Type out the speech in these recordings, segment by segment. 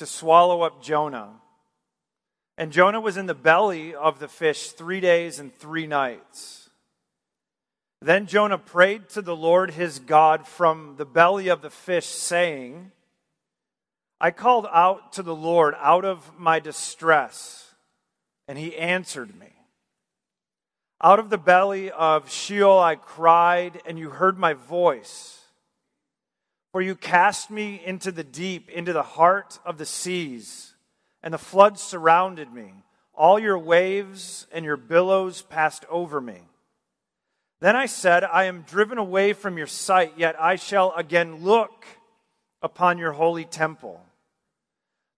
to swallow up Jonah. And Jonah was in the belly of the fish three days and three nights. Then Jonah prayed to the Lord his God from the belly of the fish, saying, I called out to the Lord out of my distress, and he answered me. Out of the belly of Sheol I cried, and you heard my voice. For you cast me into the deep, into the heart of the seas, and the floods surrounded me. All your waves and your billows passed over me. Then I said, I am driven away from your sight, yet I shall again look upon your holy temple.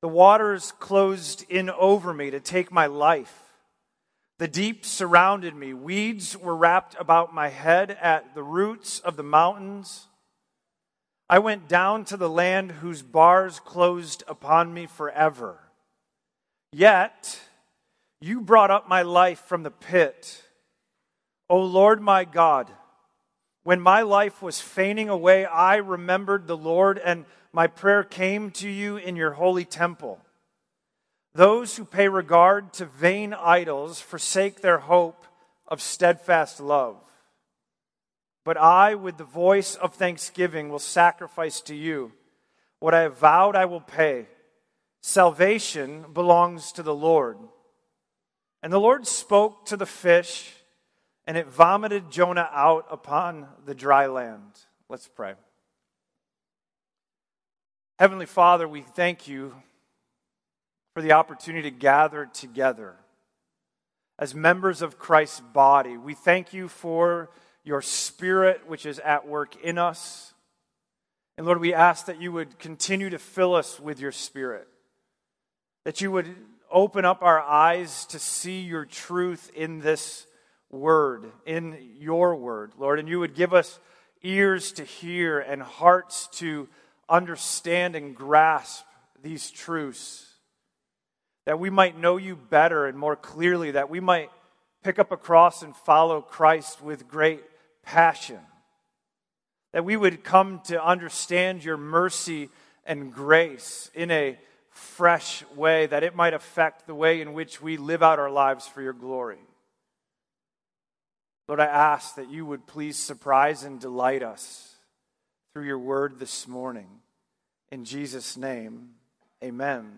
The waters closed in over me to take my life. The deep surrounded me. Weeds were wrapped about my head at the roots of the mountains. I went down to the land whose bars closed upon me forever. Yet you brought up my life from the pit. O Lord my God, when my life was fainting away, I remembered the Lord, and my prayer came to you in your holy temple. Those who pay regard to vain idols forsake their hope of steadfast love. But I, with the voice of thanksgiving, will sacrifice to you. What I have vowed, I will pay. Salvation belongs to the Lord. And the Lord spoke to the fish, and it vomited Jonah out upon the dry land. Let's pray. Heavenly Father, we thank you for the opportunity to gather together as members of Christ's body. We thank you for your spirit which is at work in us. And Lord, we ask that you would continue to fill us with your spirit, that you would open up our eyes to see your truth in this word, in your word, Lord, and you would give us ears to hear and hearts to understand and grasp these truths that we might know you better and more clearly, that we might pick up a cross and follow Christ with great passion, that we would come to understand your mercy and grace in a fresh way, that it might affect the way in which we live out our lives for your glory. Lord, I ask that you would please surprise and delight us through your word this morning. In Jesus' name, amen.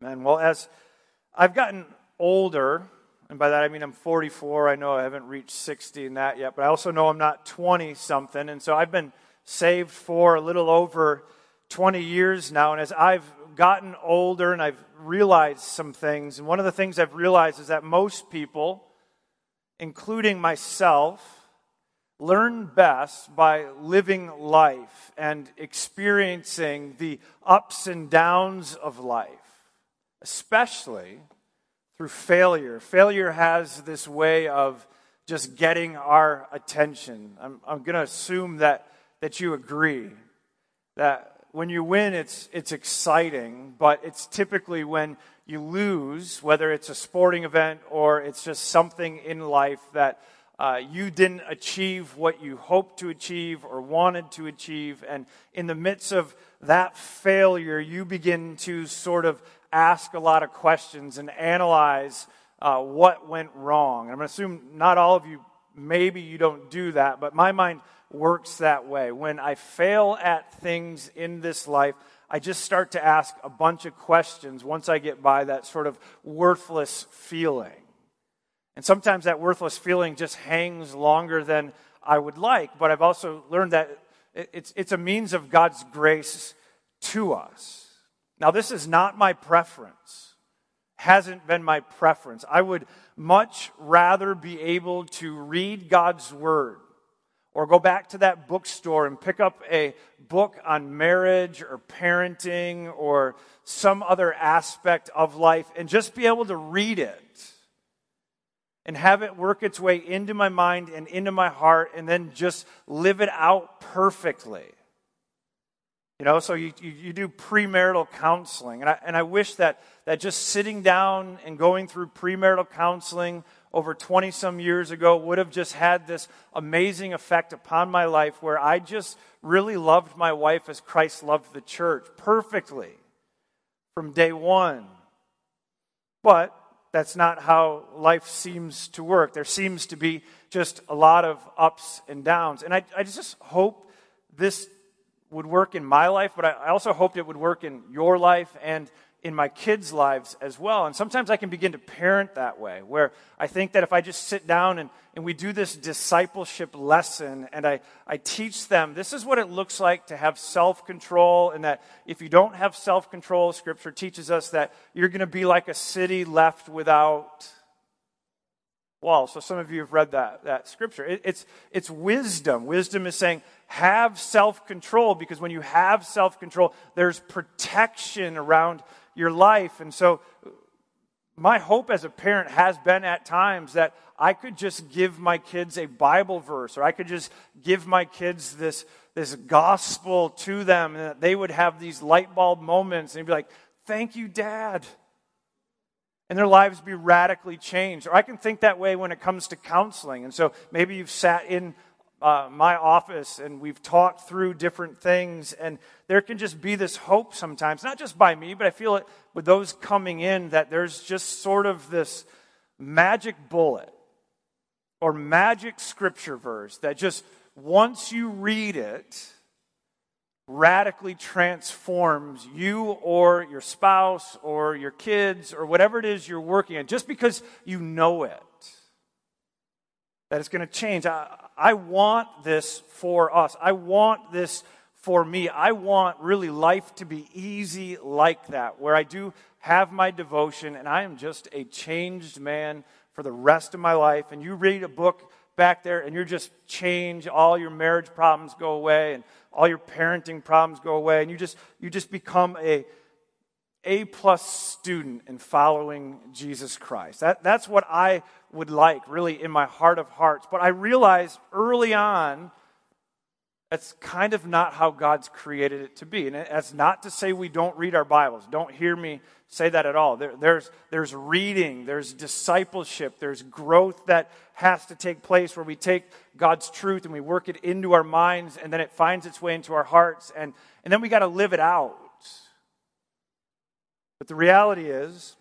Man, well, as I've gotten older, and by that I mean I'm 44, I know I haven't reached 60 in that yet, but I also know I'm not 20 something, and so I've been saved for a little over 20 years now, and as I've gotten older and I've realized some things, and one of the things I've realized is that most people, including myself, learn best by living life and experiencing the ups and downs of life especially through failure. Failure has this way of just getting our attention. I'm, I'm going to assume that, that you agree that when you win, it's, it's exciting, but it's typically when you lose, whether it's a sporting event or it's just something in life that uh, you didn't achieve what you hoped to achieve or wanted to achieve. And in the midst of that failure, you begin to sort of ask a lot of questions and analyze uh, what went wrong. I'm going to assume not all of you, maybe you don't do that, but my mind works that way. When I fail at things in this life, I just start to ask a bunch of questions once I get by that sort of worthless feeling. And sometimes that worthless feeling just hangs longer than I would like, but I've also learned that it's, it's a means of God's grace to us. Now, this is not my preference, hasn't been my preference. I would much rather be able to read God's Word or go back to that bookstore and pick up a book on marriage or parenting or some other aspect of life and just be able to read it and have it work its way into my mind and into my heart and then just live it out perfectly. You know, so you, you, you, do premarital counseling. And I, and I wish that, that just sitting down and going through premarital counseling over 20 some years ago would have just had this amazing effect upon my life where I just really loved my wife as Christ loved the church perfectly. from day one. But that's not how life seems to work. There seems to be just a lot of ups and downs. And I, I just hope this would work in my life, but I also hoped it would work in your life and in my kids' lives as well. And sometimes I can begin to parent that way, where I think that if I just sit down and, and we do this discipleship lesson and I, I teach them this is what it looks like to have self control, and that if you don't have self control, Scripture teaches us that you're going to be like a city left without walls. So some of you have read that, that Scripture. It, it's, it's wisdom. Wisdom is saying, have self control because when you have self control, there's protection around your life. And so, my hope as a parent has been at times that I could just give my kids a Bible verse, or I could just give my kids this, this gospel to them, and that they would have these light bulb moments and be like, Thank you, Dad. And their lives be radically changed. Or I can think that way when it comes to counseling. And so maybe you've sat in uh, my office and we've talked through different things, and there can just be this hope sometimes, not just by me, but I feel it with those coming in that there's just sort of this magic bullet or magic scripture verse that just once you read it, radically transforms you or your spouse or your kids or whatever it is you're working on, just because you know it that it's going to change. I, I want this for us. I want this for me. I want really life to be easy like that, where I do have my devotion and I am just a changed man for the rest of my life. And you read a book back there and you're just change all your marriage problems go away and all your parenting problems go away and you just you just become a a plus student in following Jesus Christ. That, that's what I would like, really, in my heart of hearts. But I realized early on that's kind of not how God's created it to be. And that's not to say we don't read our Bibles. Don't hear me say that at all. There, there's, there's reading, there's discipleship, there's growth that has to take place where we take God's truth and we work it into our minds and then it finds its way into our hearts. And, and then we got to live it out. But the reality is,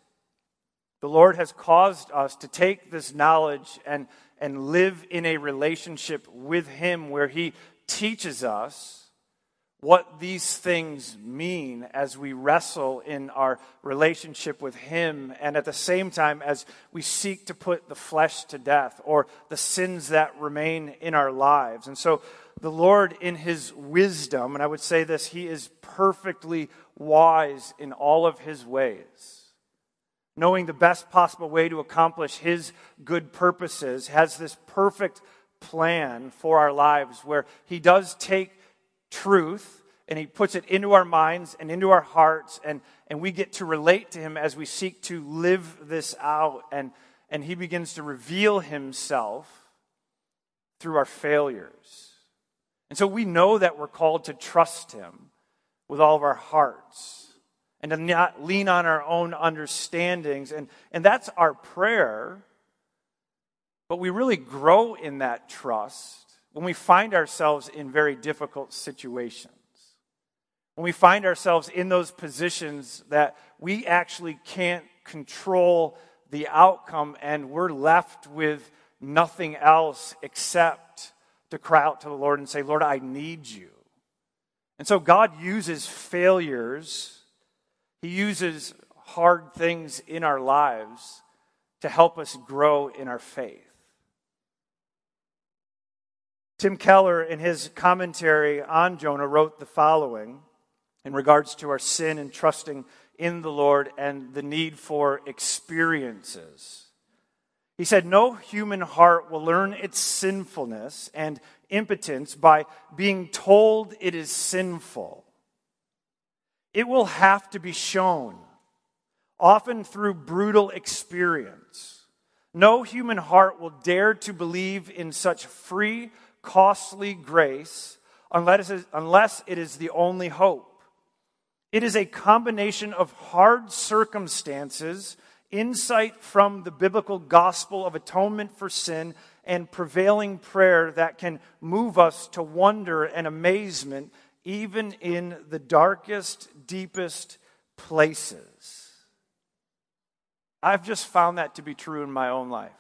the Lord has caused us to take this knowledge and, and live in a relationship with Him where He teaches us what these things mean as we wrestle in our relationship with Him, and at the same time as we seek to put the flesh to death or the sins that remain in our lives. And so, the Lord, in His wisdom, and I would say this, He is perfectly wise in all of His ways. Knowing the best possible way to accomplish His good purposes, has this perfect plan for our lives where He does take truth and He puts it into our minds and into our hearts, and, and we get to relate to Him as we seek to live this out. And, and He begins to reveal Himself through our failures. And so we know that we're called to trust Him with all of our hearts and to not lean on our own understandings. And, and that's our prayer. But we really grow in that trust when we find ourselves in very difficult situations. When we find ourselves in those positions that we actually can't control the outcome and we're left with nothing else except to cry out to the Lord and say, Lord, I need you. And so God uses failures, He uses hard things in our lives to help us grow in our faith. Tim Keller, in his commentary on Jonah, wrote the following in regards to our sin and trusting in the Lord and the need for experiences. He said, No human heart will learn its sinfulness and impotence by being told it is sinful. It will have to be shown, often through brutal experience. No human heart will dare to believe in such free, costly grace unless it is the only hope. It is a combination of hard circumstances, insight from the biblical gospel of atonement for sin, and prevailing prayer that can move us to wonder and amazement, even in the darkest, deepest places. I've just found that to be true in my own life.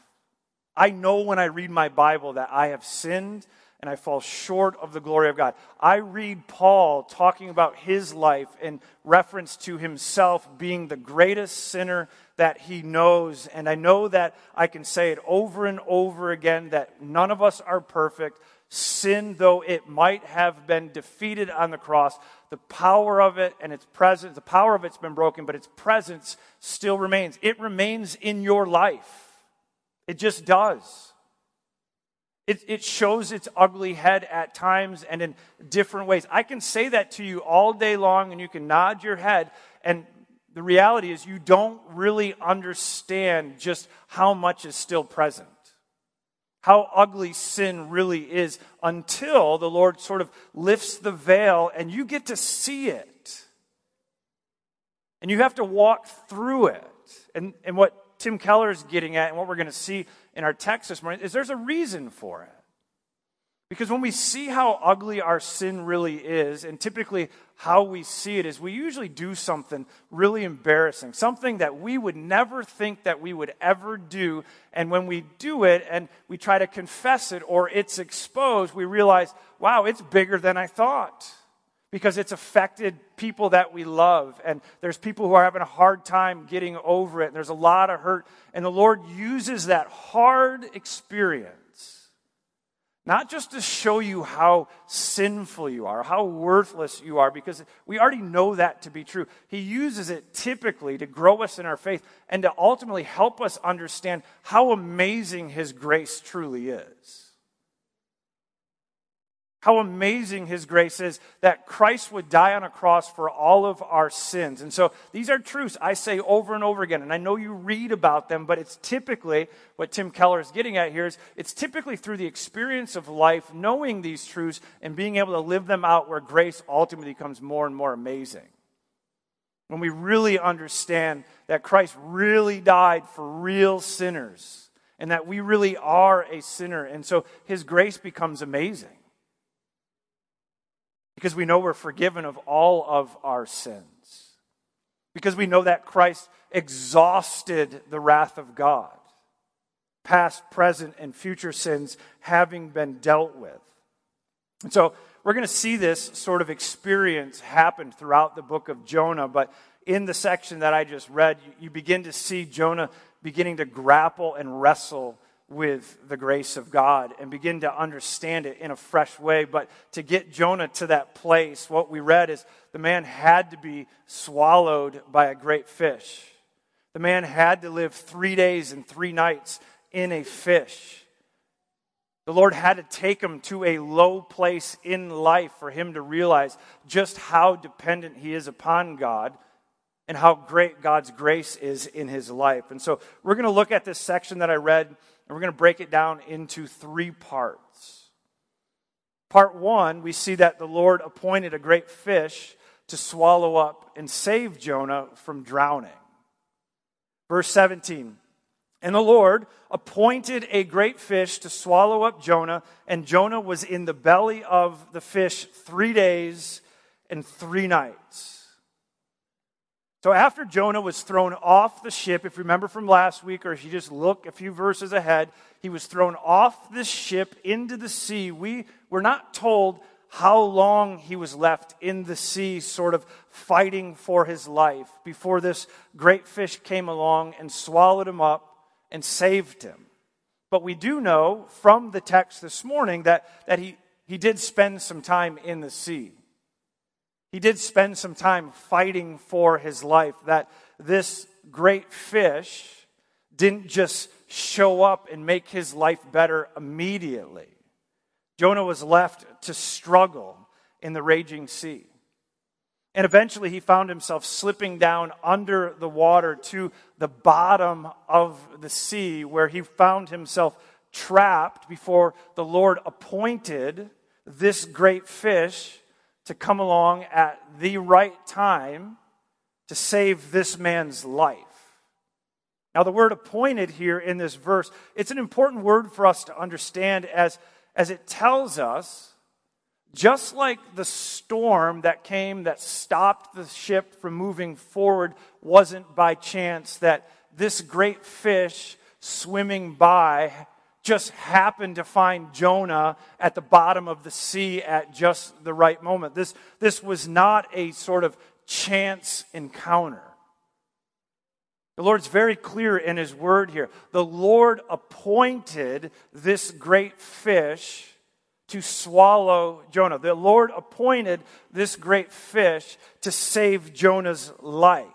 I know when I read my Bible that I have sinned and I fall short of the glory of God. I read Paul talking about his life in reference to himself being the greatest sinner that he knows. And I know that I can say it over and over again that none of us are perfect. Sin, though it might have been defeated on the cross, the power of it and its presence, the power of it's been broken, but its presence still remains. It remains in your life. It just does. It, it shows its ugly head at times and in different ways. I can say that to you all day long, and you can nod your head. And the reality is, you don't really understand just how much is still present, how ugly sin really is, until the Lord sort of lifts the veil and you get to see it. And you have to walk through it. And, and what Tim Keller is getting at, and what we're going to see in our text this morning is there's a reason for it. Because when we see how ugly our sin really is, and typically how we see it is we usually do something really embarrassing, something that we would never think that we would ever do. And when we do it and we try to confess it or it's exposed, we realize, wow, it's bigger than I thought. Because it's affected people that we love, and there's people who are having a hard time getting over it, and there's a lot of hurt. And the Lord uses that hard experience not just to show you how sinful you are, how worthless you are, because we already know that to be true. He uses it typically to grow us in our faith and to ultimately help us understand how amazing His grace truly is. How amazing His grace is that Christ would die on a cross for all of our sins. And so these are truths I say over and over again. And I know you read about them, but it's typically what Tim Keller is getting at here is it's typically through the experience of life, knowing these truths and being able to live them out where grace ultimately becomes more and more amazing. When we really understand that Christ really died for real sinners and that we really are a sinner. And so his grace becomes amazing because we know we're forgiven of all of our sins, because we know that Christ exhausted the wrath of God, past, present, and future sins having been dealt with. And so we're going to see this sort of experience happen throughout the book of Jonah, but in the section that I just read, you begin to see Jonah beginning to grapple and wrestle with the grace of God and begin to understand it in a fresh way. But to get Jonah to that place, what we read is the man had to be swallowed by a great fish. The man had to live three days and three nights in a fish. The Lord had to take him to a low place in life for him to realize just how dependent he is upon God and how great God's grace is in his life. And so we're going to look at this section that I read and we're going to break it down into three parts. Part one, we see that the Lord appointed a great fish to swallow up and save Jonah from drowning. Verse 17 And the Lord appointed a great fish to swallow up Jonah, and Jonah was in the belly of the fish three days and three nights. So after Jonah was thrown off the ship, if you remember from last week, or if you just look a few verses ahead, he was thrown off the ship into the sea. We were not told how long he was left in the sea, sort of fighting for his life, before this great fish came along and swallowed him up and saved him. But we do know from the text this morning that, that he, he did spend some time in the sea. He did spend some time fighting for his life, that this great fish didn't just show up and make his life better immediately. Jonah was left to struggle in the raging sea. And eventually he found himself slipping down under the water to the bottom of the sea, where he found himself trapped before the Lord appointed this great fish to come along at the right time to save this man's life. Now, the word appointed here in this verse, it's an important word for us to understand as, as it tells us just like the storm that came that stopped the ship from moving forward wasn't by chance, that this great fish swimming by just happened to find Jonah at the bottom of the sea at just the right moment. This, this was not a sort of chance encounter. The Lord's very clear in His word here. The Lord appointed this great fish to swallow Jonah. The Lord appointed this great fish to save Jonah's life.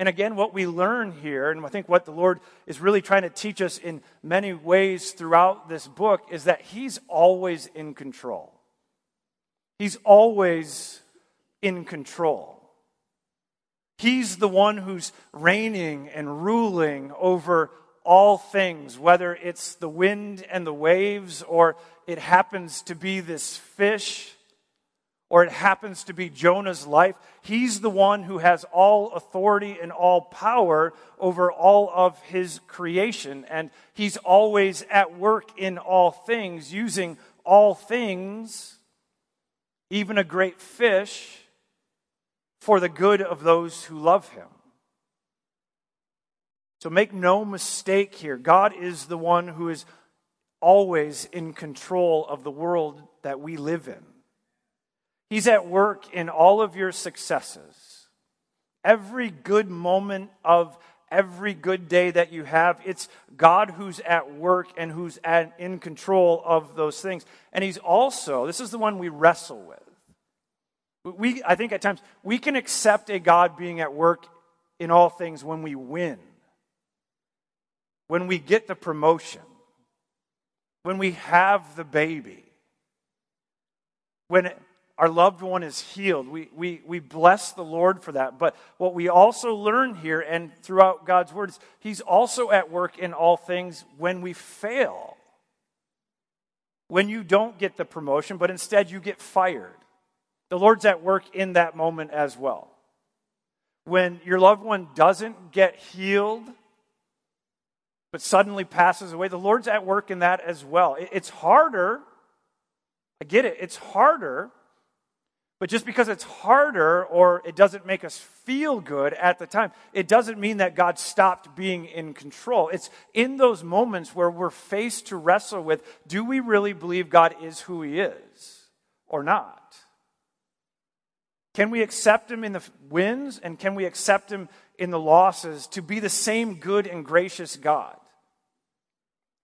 And again, what we learn here, and I think what the Lord is really trying to teach us in many ways throughout this book, is that He's always in control. He's always in control. He's the one who's reigning and ruling over all things, whether it's the wind and the waves, or it happens to be this fish or it happens to be Jonah's life, he's the one who has all authority and all power over all of his creation. And he's always at work in all things, using all things, even a great fish, for the good of those who love him. So make no mistake here. God is the one who is always in control of the world that we live in. He's at work in all of your successes. Every good moment of every good day that you have, it's God who's at work and who's at, in control of those things. And He's also, this is the one we wrestle with. We, I think at times, we can accept a God being at work in all things when we win, when we get the promotion, when we have the baby, when our loved one is healed. We, we, we bless the Lord for that. But what we also learn here and throughout God's word is He's also at work in all things when we fail. When you don't get the promotion, but instead you get fired. The Lord's at work in that moment as well. When your loved one doesn't get healed, but suddenly passes away, the Lord's at work in that as well. It's harder. I get it. It's harder but just because it's harder or it doesn't make us feel good at the time, it doesn't mean that God stopped being in control. It's in those moments where we're faced to wrestle with do we really believe God is who He is or not? Can we accept Him in the wins and can we accept Him in the losses to be the same good and gracious God?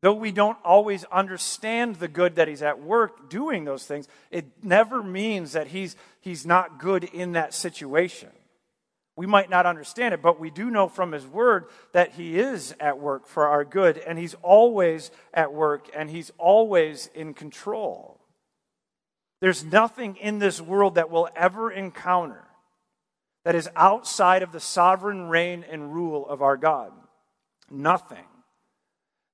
Though we don't always understand the good that he's at work doing those things, it never means that he's, he's not good in that situation. We might not understand it, but we do know from his word that he is at work for our good, and he's always at work, and he's always in control. There's nothing in this world that we'll ever encounter that is outside of the sovereign reign and rule of our God. Nothing.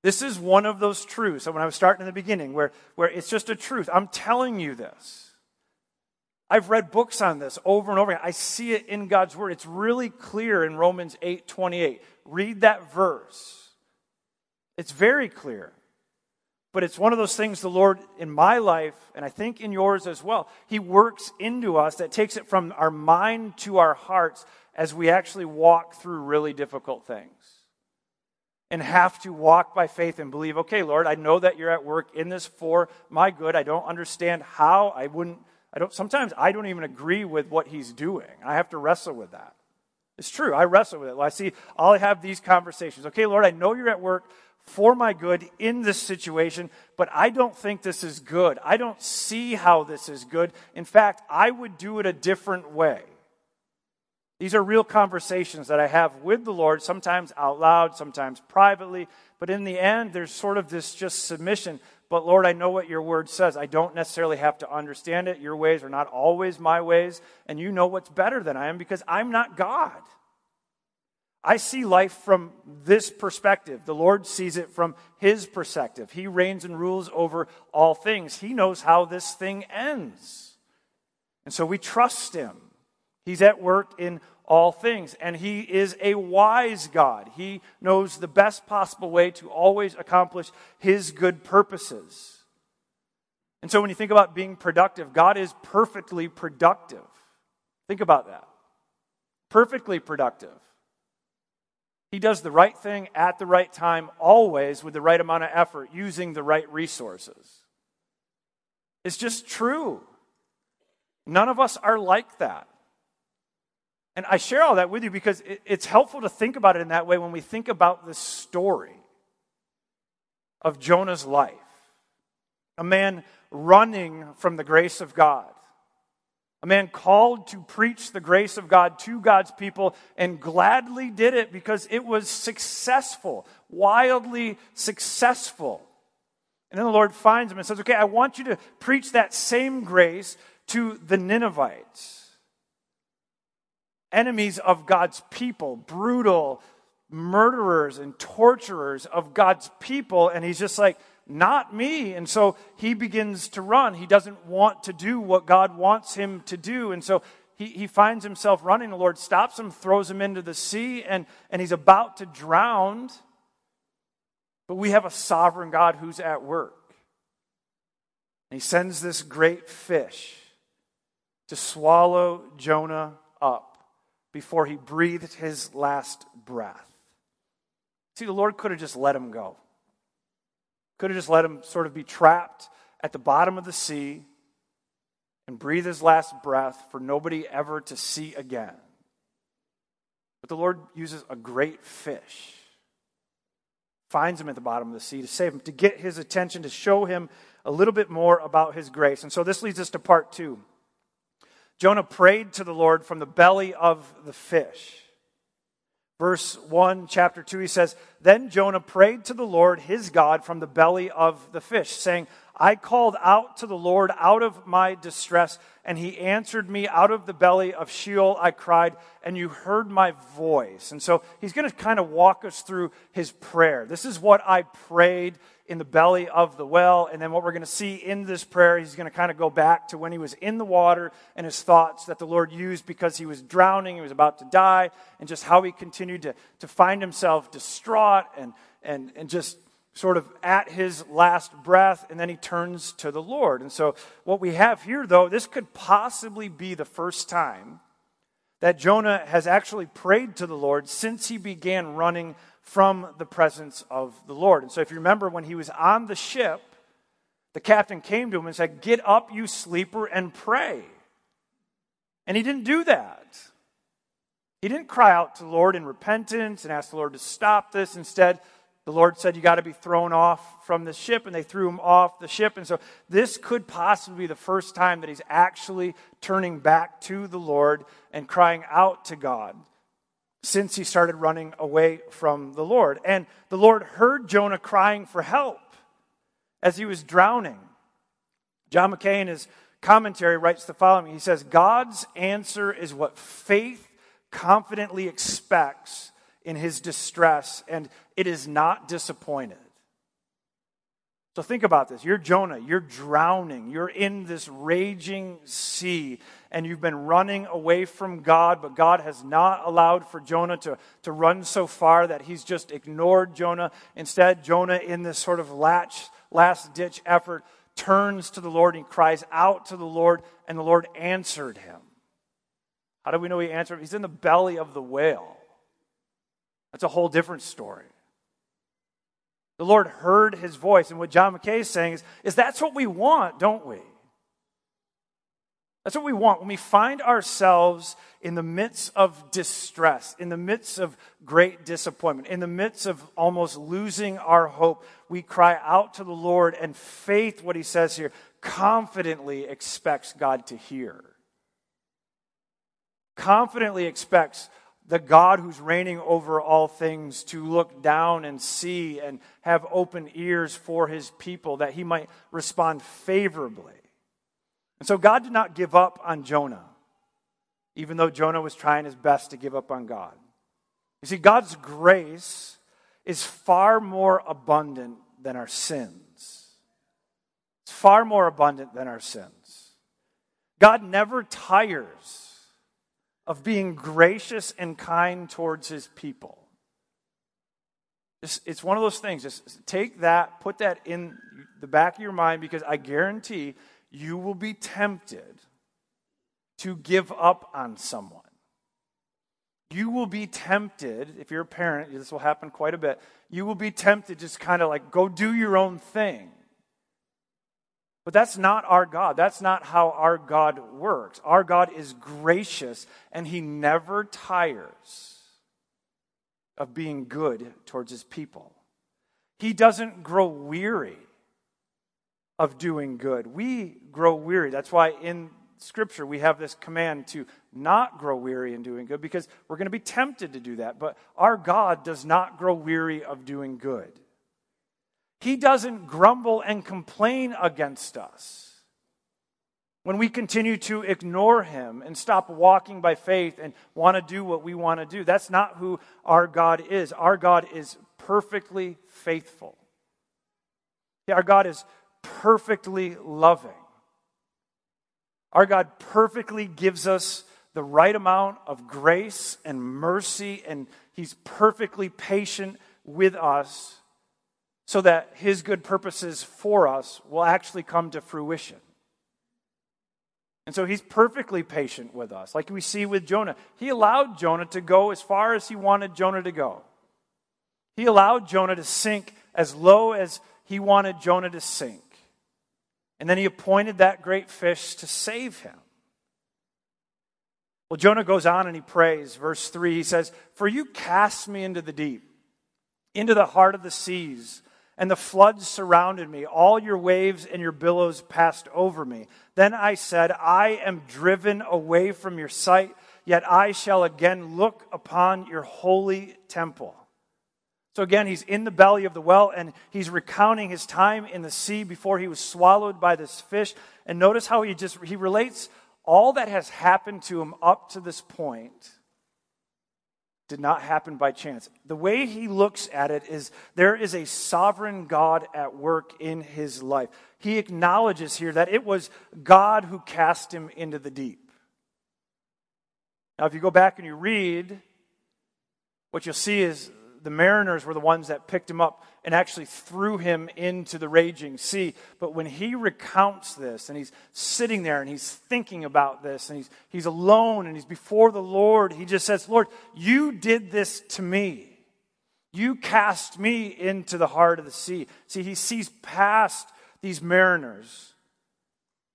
This is one of those truths. When I was starting in the beginning, where, where it's just a truth. I'm telling you this. I've read books on this over and over again. I see it in God's word. It's really clear in Romans 8 28. Read that verse. It's very clear. But it's one of those things the Lord in my life, and I think in yours as well, He works into us that takes it from our mind to our hearts as we actually walk through really difficult things and have to walk by faith and believe, okay, Lord, I know that you're at work in this for my good. I don't understand how. I wouldn't, I don't, sometimes I don't even agree with what he's doing. I have to wrestle with that. It's true. I wrestle with it. I see, I'll have these conversations. Okay, Lord, I know you're at work for my good in this situation, but I don't think this is good. I don't see how this is good. In fact, I would do it a different way. These are real conversations that I have with the Lord, sometimes out loud, sometimes privately. But in the end, there's sort of this just submission. But Lord, I know what your word says. I don't necessarily have to understand it. Your ways are not always my ways. And you know what's better than I am because I'm not God. I see life from this perspective. The Lord sees it from his perspective. He reigns and rules over all things. He knows how this thing ends. And so we trust him. He's at work in all things. And He is a wise God. He knows the best possible way to always accomplish His good purposes. And so when you think about being productive, God is perfectly productive. Think about that. Perfectly productive. He does the right thing at the right time, always with the right amount of effort, using the right resources. It's just true. None of us are like that. And I share all that with you because it's helpful to think about it in that way when we think about the story of Jonah's life. A man running from the grace of God. A man called to preach the grace of God to God's people and gladly did it because it was successful, wildly successful. And then the Lord finds him and says, Okay, I want you to preach that same grace to the Ninevites, enemies of God's people, brutal murderers and torturers of God's people. And he's just like, not me. And so he begins to run. He doesn't want to do what God wants him to do. And so he, he finds himself running. The Lord stops him, throws him into the sea, and, and he's about to drown. But we have a sovereign God who's at work. And he sends this great fish to swallow Jonah up before he breathed his last breath. See, the Lord could have just let him go. Could have just let him sort of be trapped at the bottom of the sea and breathe his last breath for nobody ever to see again. But the Lord uses a great fish, finds him at the bottom of the sea to save him, to get his attention, to show him a little bit more about his grace. And so this leads us to part two. Jonah prayed to the Lord from the belly of the fish. Verse 1, chapter 2, he says, Then Jonah prayed to the Lord his God from the belly of the fish, saying, I called out to the Lord out of my distress, and he answered me out of the belly of Sheol. I cried, and you heard my voice. And so he's going to kind of walk us through his prayer. This is what I prayed in the belly of the well. And then what we're going to see in this prayer, he's going to kind of go back to when he was in the water and his thoughts that the Lord used because he was drowning, he was about to die, and just how he continued to, to find himself distraught and, and, and just sort of at his last breath, and then he turns to the Lord. And so, what we have here, though, this could possibly be the first time that Jonah has actually prayed to the Lord since he began running from the presence of the Lord. And so, if you remember, when he was on the ship, the captain came to him and said, Get up, you sleeper, and pray. And he didn't do that. He didn't cry out to the Lord in repentance and ask the Lord to stop this. Instead, the Lord said, You got to be thrown off from the ship, and they threw him off the ship. And so, this could possibly be the first time that he's actually turning back to the Lord and crying out to God since he started running away from the Lord. And the Lord heard Jonah crying for help as he was drowning. John Mackay, in his commentary, writes the following He says, God's answer is what faith confidently expects in his distress, and it is not disappointed. So think about this. You're Jonah. You're drowning. You're in this raging sea, and you've been running away from God, but God has not allowed for Jonah to, to run so far that he's just ignored Jonah. Instead, Jonah, in this sort of latch, last ditch effort, turns to the Lord and he cries out to the Lord, and the Lord answered him. How do we know he answered? Him? He's in the belly of the whale. That's a whole different story. The Lord heard his voice. And what John Mackay is saying is, is that's what we want, don't we? That's what we want. When we find ourselves in the midst of distress, in the midst of great disappointment, in the midst of almost losing our hope, we cry out to the Lord, and faith, what he says here, confidently expects God to hear. Confidently expects the God who's reigning over all things to look down and see and have open ears for his people that he might respond favorably. And so God did not give up on Jonah, even though Jonah was trying his best to give up on God. You see, God's grace is far more abundant than our sins. It's far more abundant than our sins. God never tires of being gracious and kind towards his people. It's, it's one of those things. Just take that, put that in the back of your mind because I guarantee you will be tempted to give up on someone. You will be tempted, if you're a parent, this will happen quite a bit. You will be tempted just kind of like go do your own thing. But that's not our God. That's not how our God works. Our God is gracious and he never tires of being good towards his people. He doesn't grow weary of doing good. We grow weary. That's why in Scripture we have this command to not grow weary in doing good because we're going to be tempted to do that. But our God does not grow weary of doing good. He doesn't grumble and complain against us. When we continue to ignore Him and stop walking by faith and want to do what we want to do, that's not who our God is. Our God is perfectly faithful. Our God is perfectly loving. Our God perfectly gives us the right amount of grace and mercy, and He's perfectly patient with us so that his good purposes for us will actually come to fruition. And so he's perfectly patient with us, like we see with Jonah. He allowed Jonah to go as far as he wanted Jonah to go. He allowed Jonah to sink as low as he wanted Jonah to sink. And then he appointed that great fish to save him. Well, Jonah goes on and he prays. Verse 3 he says, For you cast me into the deep, into the heart of the seas and the floods surrounded me. All your waves and your billows passed over me. Then I said, I am driven away from your sight, yet I shall again look upon your holy temple. So again, he's in the belly of the well and he's recounting his time in the sea before he was swallowed by this fish. And notice how he just he relates all that has happened to him up to this point did not happen by chance. The way he looks at it is there is a sovereign God at work in his life. He acknowledges here that it was God who cast him into the deep. Now, if you go back and you read, what you'll see is the mariners were the ones that picked him up and actually threw him into the raging sea. But when he recounts this and he's sitting there and he's thinking about this and he's, he's alone and he's before the Lord, he just says, Lord, you did this to me. You cast me into the heart of the sea. See, he sees past these mariners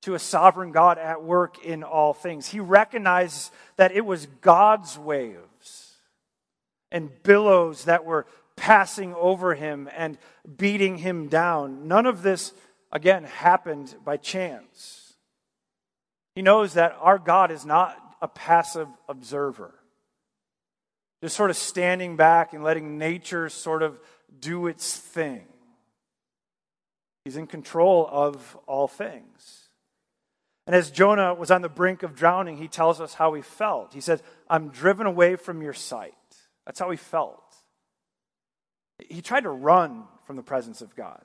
to a sovereign God at work in all things. He recognizes that it was God's waves and billows that were passing over him and beating him down. None of this, again, happened by chance. He knows that our God is not a passive observer, just sort of standing back and letting nature sort of do its thing. He's in control of all things. And as Jonah was on the brink of drowning, he tells us how he felt. He said, I'm driven away from your sight. That's how he felt. He tried to run from the presence of God.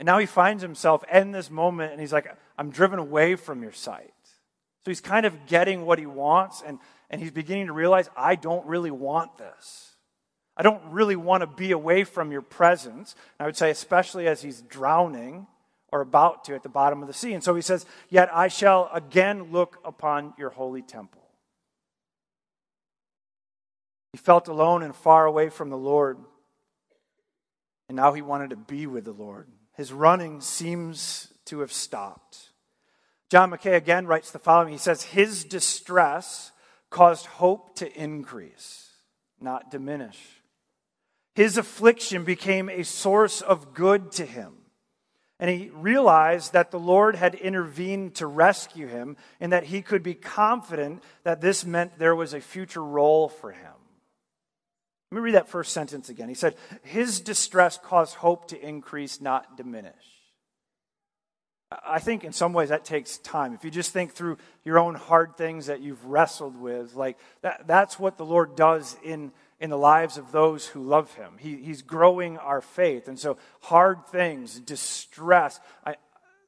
And now he finds himself in this moment and he's like, I'm driven away from your sight. So he's kind of getting what he wants and, and he's beginning to realize, I don't really want this. I don't really want to be away from your presence. And I would say, especially as he's drowning or about to at the bottom of the sea. And so he says, Yet I shall again look upon your holy temple. He felt alone and far away from the Lord. And now he wanted to be with the Lord. His running seems to have stopped. John Mackay again writes the following He says, His distress caused hope to increase, not diminish. His affliction became a source of good to him. And he realized that the Lord had intervened to rescue him and that he could be confident that this meant there was a future role for him. Let me read that first sentence again. He said, His distress caused hope to increase, not diminish. I think in some ways that takes time. If you just think through your own hard things that you've wrestled with, like that, that's what the Lord does in, in the lives of those who love Him. He, he's growing our faith. And so hard things, distress, I,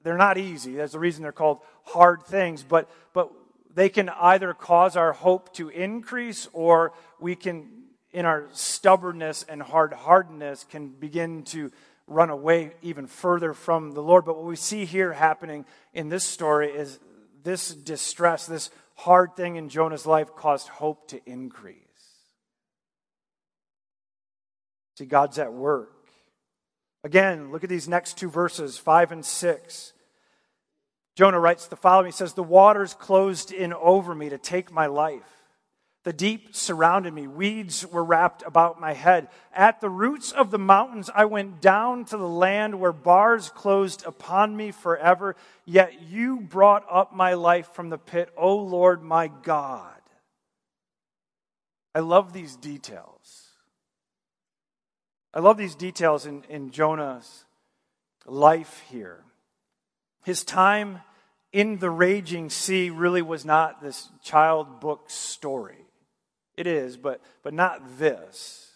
they're not easy. That's the reason they're called hard things, but, but they can either cause our hope to increase or we can in our stubbornness and hard hardness, can begin to run away even further from the Lord. But what we see here happening in this story is this distress, this hard thing in Jonah's life caused hope to increase. See, God's at work. Again, look at these next two verses, 5 and 6. Jonah writes the following He says, The waters closed in over me to take my life. The deep surrounded me. Weeds were wrapped about my head. At the roots of the mountains, I went down to the land where bars closed upon me forever. Yet you brought up my life from the pit, O Lord my God. I love these details. I love these details in, in Jonah's life here. His time in the raging sea really was not this child book story. It is, but, but not this.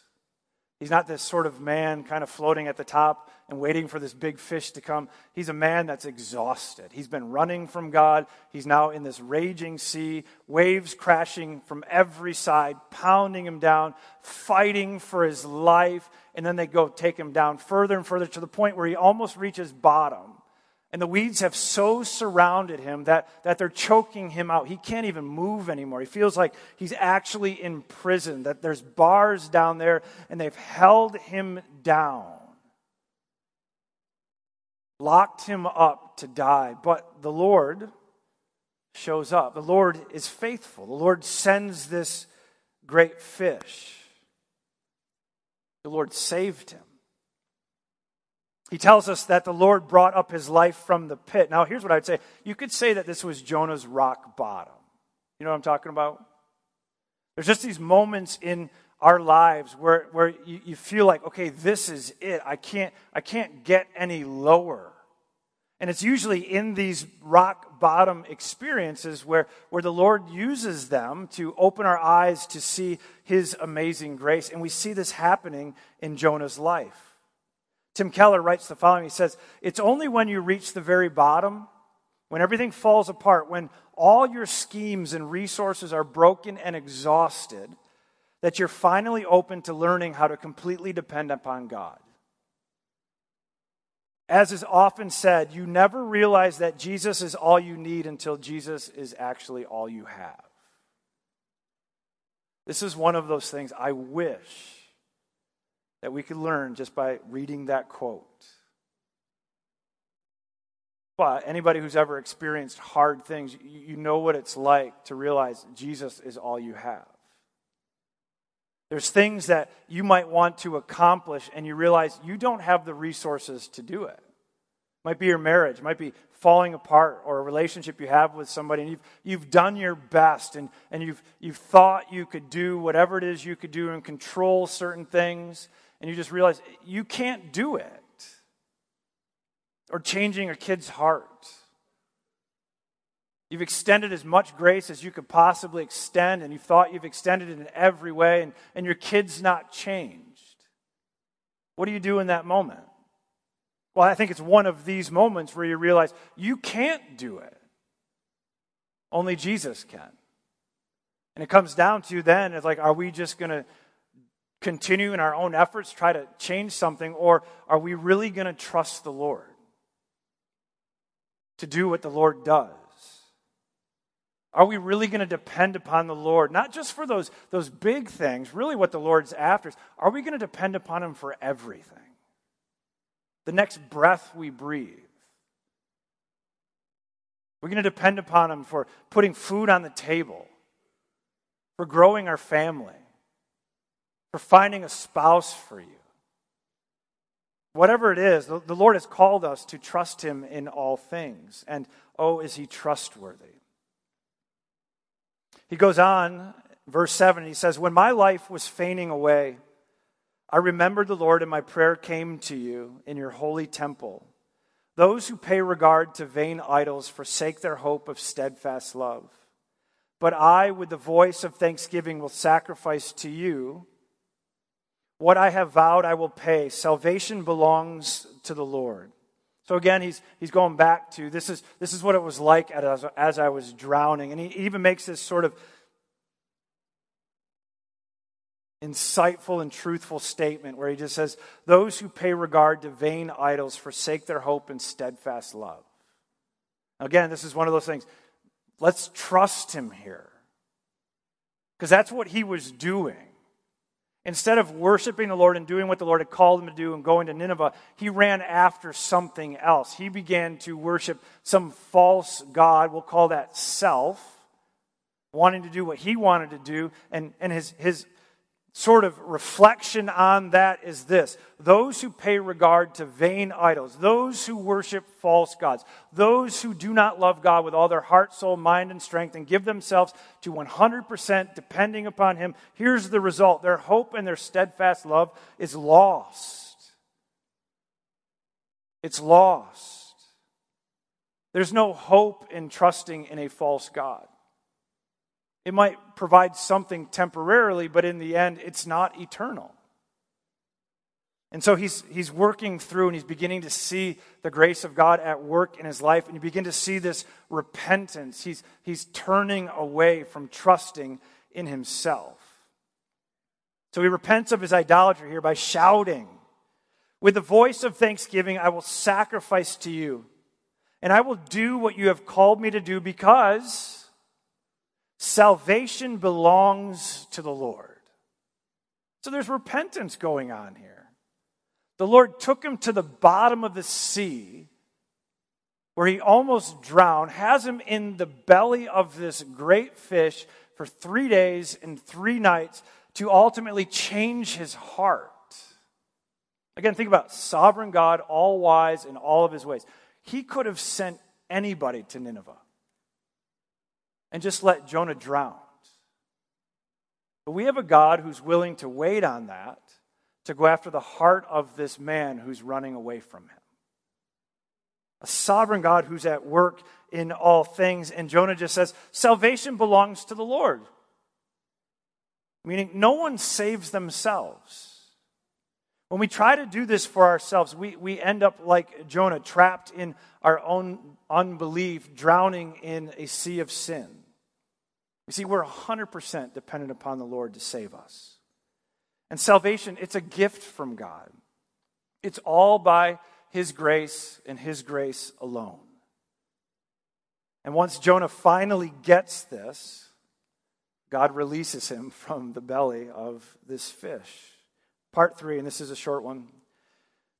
He's not this sort of man kind of floating at the top and waiting for this big fish to come. He's a man that's exhausted. He's been running from God. He's now in this raging sea, waves crashing from every side, pounding him down, fighting for his life. And then they go take him down further and further to the point where he almost reaches bottom. And the weeds have so surrounded him that, that they're choking him out. He can't even move anymore. He feels like he's actually in prison, that there's bars down there and they've held him down, locked him up to die. But the Lord shows up. The Lord is faithful. The Lord sends this great fish. The Lord saved him. He tells us that the Lord brought up his life from the pit. Now, here's what I'd say you could say that this was Jonah's rock bottom. You know what I'm talking about? There's just these moments in our lives where, where you, you feel like, okay, this is it. I can't, I can't get any lower. And it's usually in these rock bottom experiences where, where the Lord uses them to open our eyes to see his amazing grace. And we see this happening in Jonah's life. Tim Keller writes the following He says, It's only when you reach the very bottom, when everything falls apart, when all your schemes and resources are broken and exhausted, that you're finally open to learning how to completely depend upon God. As is often said, you never realize that Jesus is all you need until Jesus is actually all you have. This is one of those things I wish that we could learn just by reading that quote. But anybody who's ever experienced hard things, you know what it's like to realize Jesus is all you have. There's things that you might want to accomplish, and you realize you don't have the resources to do it. it might be your marriage, might be falling apart, or a relationship you have with somebody, and you've, you've done your best, and, and you've, you've thought you could do whatever it is you could do and control certain things, and you just realize you can't do it. Or changing a kid's heart. You've extended as much grace as you could possibly extend, and you thought you've extended it in every way, and, and your kid's not changed. What do you do in that moment? Well, I think it's one of these moments where you realize you can't do it. Only Jesus can. And it comes down to then, it's like, are we just going to continue in our own efforts, try to change something, or are we really going to trust the Lord to do what the Lord does? Are we really going to depend upon the Lord, not just for those, those big things, really what the Lord's after is, are we going to depend upon Him for everything? The next breath we breathe. We're going to depend upon Him for putting food on the table, for growing our family, for finding a spouse for you. Whatever it is, the, Lord has called us to trust Him in all things. And oh, is He trustworthy? He goes on, verse 7, he says, When my life was fainting away, I remembered the Lord, and my prayer came to you in your holy temple. Those who pay regard to vain idols forsake their hope of steadfast love. But I, with the voice of thanksgiving, will sacrifice to you. What I have vowed, I will pay. Salvation belongs to the Lord. So again, he's, he's going back to this is, this is what it was like as, as I was drowning. And he even makes this sort of insightful and truthful statement where he just says, Those who pay regard to vain idols forsake their hope and steadfast love. Again, this is one of those things. Let's trust him here. Because that's what he was doing. Instead of worshiping the Lord and doing what the Lord had called him to do and going to Nineveh, he ran after something else. He began to worship some false God, we'll call that self, wanting to do what he wanted to do. And, and his, his sort of reflection on that is this those who pay regard to vain idols, those who worship false gods, those who do not love God with all their heart, soul, mind, and strength, and give themselves to 100% depending upon Him, here's the result their hope and their steadfast love is lost. It's lost. There's no hope in trusting in a false God. It might provide something temporarily, but in the end, it's not eternal. And so he's, he's working through and he's beginning to see the grace of God at work in his life. And you begin to see this repentance. He's, he's turning away from trusting in himself. So he repents of his idolatry here by shouting, With the voice of thanksgiving, I will sacrifice to you, and I will do what you have called me to do because Salvation belongs to the Lord. So there's repentance going on here. The Lord took him to the bottom of the sea where he almost drowned, has him in the belly of this great fish for three days and three nights to ultimately change his heart. Again, think about sovereign God, all wise in all of his ways. He could have sent anybody to Nineveh and just let Jonah drown. But we have a God who's willing to wait on that to go after the heart of this man who's running away from him. A sovereign God who's at work in all things. And Jonah just says, Salvation belongs to the Lord. Meaning, no one saves themselves. When we try to do this for ourselves, we, we end up like Jonah, trapped in our own unbelief, drowning in a sea of sin. You see, we're 100% dependent upon the Lord to save us. And salvation, it's a gift from God. It's all by His grace and His grace alone. And once Jonah finally gets this, God releases him from the belly of this fish. Part three, and this is a short one.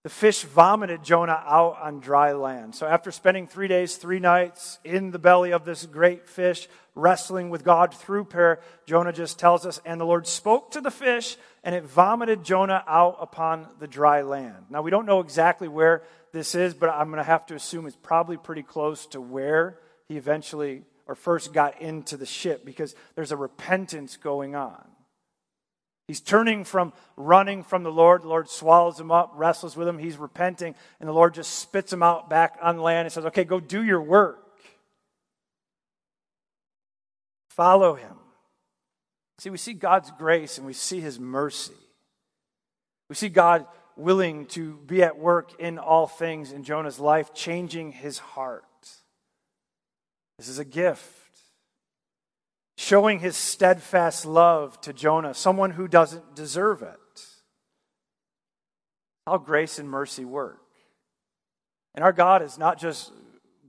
The fish vomited Jonah out on dry land. So, after spending three days, three nights in the belly of this great fish, wrestling with God through prayer, Jonah just tells us, and the Lord spoke to the fish, and it vomited Jonah out upon the dry land. Now, we don't know exactly where this is, but I'm going to have to assume it's probably pretty close to where he eventually or first got into the ship because there's a repentance going on. He's turning from running from the Lord. The Lord swallows him up, wrestles with him. He's repenting, and the Lord just spits him out back on land and says, Okay, go do your work. Follow him. See, we see God's grace and we see his mercy. We see God willing to be at work in all things in Jonah's life, changing his heart. This is a gift showing his steadfast love to Jonah, someone who doesn't deserve it. How grace and mercy work. And our God is not just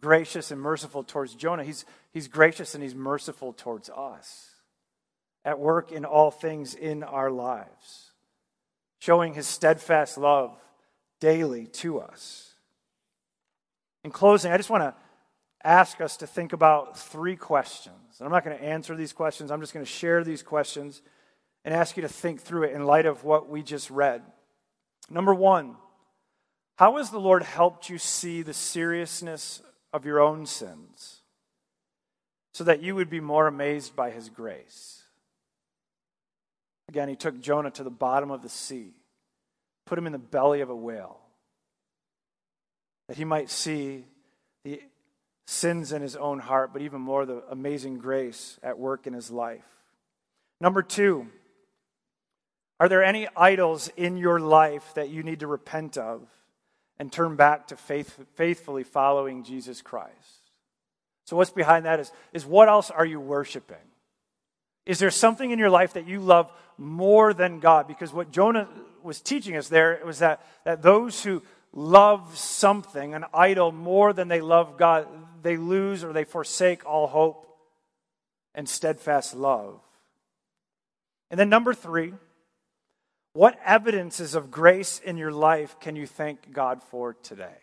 gracious and merciful towards Jonah, he's, he's gracious and he's merciful towards us, at work in all things in our lives, showing his steadfast love daily to us. In closing, I just want to ask us to think about three questions. And I'm not going to answer these questions, I'm just going to share these questions and ask you to think through it in light of what we just read. Number one, how has the Lord helped you see the seriousness of your own sins so that you would be more amazed by his grace? Again, he took Jonah to the bottom of the sea, put him in the belly of a whale, that he might see the sins in his own heart, but even more the amazing grace at work in his life. Number two, are there any idols in your life that you need to repent of and turn back to faith, faithfully following Jesus Christ? So, what's behind that is, is what else are you worshiping? Is there something in your life that you love more than God? Because what Jonah was teaching us there was that, that those who love something, an idol, more than they love God, they lose or they forsake all hope and steadfast love. And then, number three, what evidences of grace in your life can you thank God for today?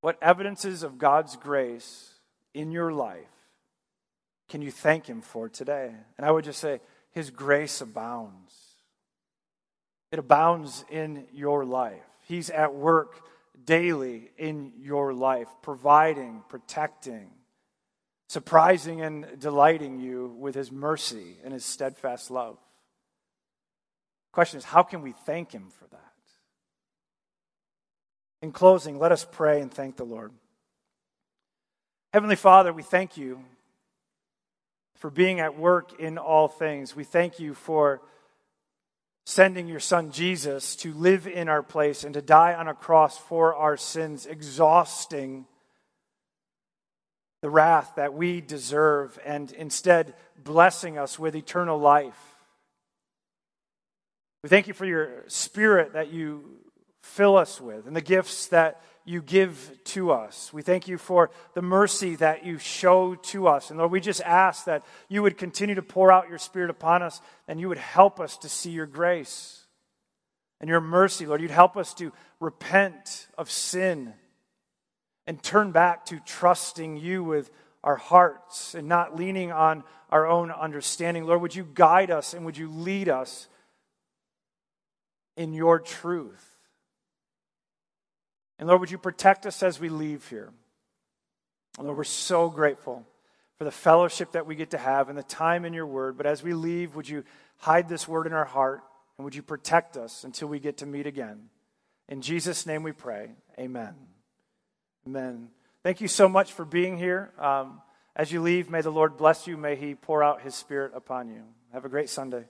What evidences of God's grace in your life can you thank Him for today? And I would just say, His grace abounds. It abounds in your life. He's at work daily in your life, providing, protecting, surprising and delighting you with His mercy and His steadfast love. Question is, how can we thank Him for that? In closing, let us pray and thank the Lord. Heavenly Father, we thank you for being at work in all things. We thank you for sending your son Jesus to live in our place and to die on a cross for our sins, exhausting the wrath that we deserve and instead blessing us with eternal life. We thank you for your spirit that you fill us with and the gifts that you give to us. We thank you for the mercy that you show to us. And Lord, we just ask that you would continue to pour out your Spirit upon us and you would help us to see your grace and your mercy. Lord, you'd help us to repent of sin and turn back to trusting you with our hearts and not leaning on our own understanding. Lord, would you guide us and would you lead us in your truth? And Lord, would you protect us as we leave here? Lord, we're so grateful for the fellowship that we get to have and the time in your word. But as we leave, would you hide this word in our heart and would you protect us until we get to meet again? In Jesus' name we pray. Amen. Amen. Thank you so much for being here. Um, as you leave, may the Lord bless you. May he pour out his spirit upon you. Have a great Sunday.